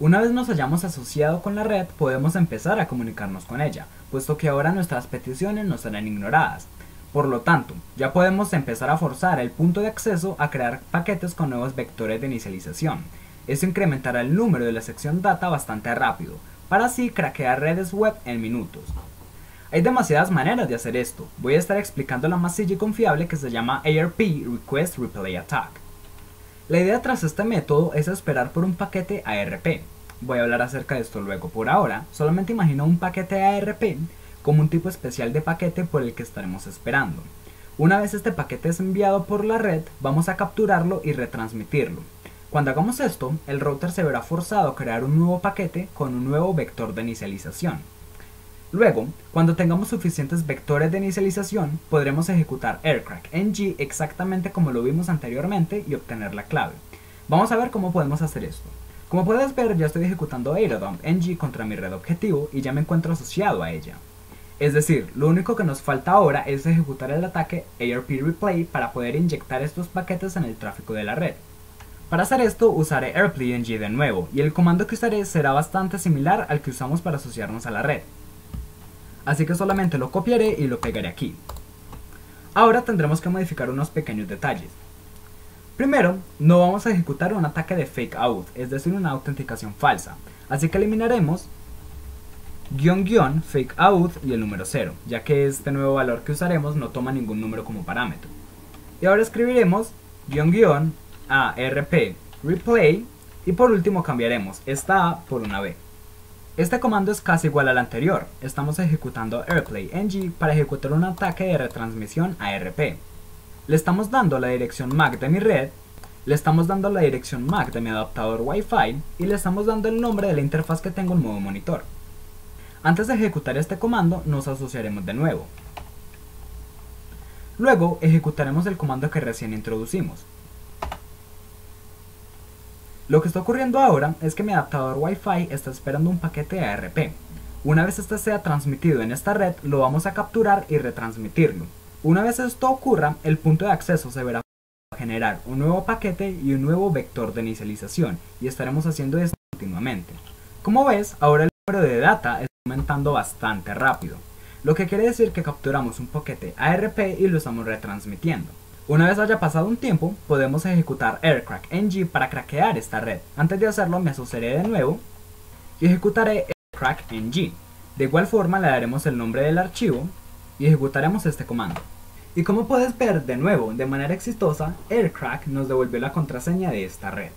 Una vez nos hayamos asociado con la red, podemos empezar a comunicarnos con ella, puesto que ahora nuestras peticiones no serán ignoradas. Por lo tanto, ya podemos empezar a forzar el punto de acceso a crear paquetes con nuevos vectores de inicialización. Eso incrementará el número de la sección data bastante rápido, para así craquear redes web en minutos. Hay demasiadas maneras de hacer esto, voy a estar explicando la más sencilla y confiable que se llama ARP Request Replay Attack. La idea tras este método es esperar por un paquete ARP. Voy a hablar acerca de esto luego. Por ahora, solamente imagino un paquete ARP como un tipo especial de paquete por el que estaremos esperando. Una vez este paquete es enviado por la red, vamos a capturarlo y retransmitirlo. Cuando hagamos esto, el router se verá forzado a crear un nuevo paquete con un nuevo vector de inicialización. Luego, cuando tengamos suficientes vectores de inicialización, podremos ejecutar aircrack ng exactamente como lo vimos anteriormente y obtener la clave. Vamos a ver cómo podemos hacer esto. Como puedes ver, ya estoy ejecutando aerodump ng contra mi red objetivo y ya me encuentro asociado a ella. Es decir, lo único que nos falta ahora es ejecutar el ataque ARP Replay para poder inyectar estos paquetes en el tráfico de la red. Para hacer esto usaré AirPlayNG de nuevo, y el comando que usaré será bastante similar al que usamos para asociarnos a la red así que solamente lo copiaré y lo pegaré aquí. Ahora tendremos que modificar unos pequeños detalles. Primero, no vamos a ejecutar un ataque de fake out, es decir, una autenticación falsa, así que eliminaremos guion guion fake out y el número 0, ya que este nuevo valor que usaremos no toma ningún número como parámetro. Y ahora escribiremos guion guion ARP replay y por último cambiaremos esta por una B. Este comando es casi igual al anterior, estamos ejecutando AirPlay ng para ejecutar un ataque de retransmisión ARP. Le estamos dando la dirección MAC de mi red, le estamos dando la dirección MAC de mi adaptador Wi-Fi y le estamos dando el nombre de la interfaz que tengo en modo monitor. Antes de ejecutar este comando nos asociaremos de nuevo. Luego ejecutaremos el comando que recién introducimos, lo que está ocurriendo ahora es que mi adaptador Wi-Fi está esperando un paquete ARP. Una vez este sea transmitido en esta red, lo vamos a capturar y retransmitirlo. Una vez esto ocurra, el punto de acceso se verá generar un nuevo paquete y un nuevo vector de inicialización, y estaremos haciendo esto continuamente. Como ves, ahora el número de data está aumentando bastante rápido, lo que quiere decir que capturamos un paquete ARP y lo estamos retransmitiendo. Una vez haya pasado un tiempo, podemos ejecutar aircrack ng para craquear esta red. Antes de hacerlo me asociaré de nuevo y ejecutaré aircrack ng. De igual forma le daremos el nombre del archivo y ejecutaremos este comando. Y como puedes ver de nuevo, de manera exitosa, aircrack nos devolvió la contraseña de esta red.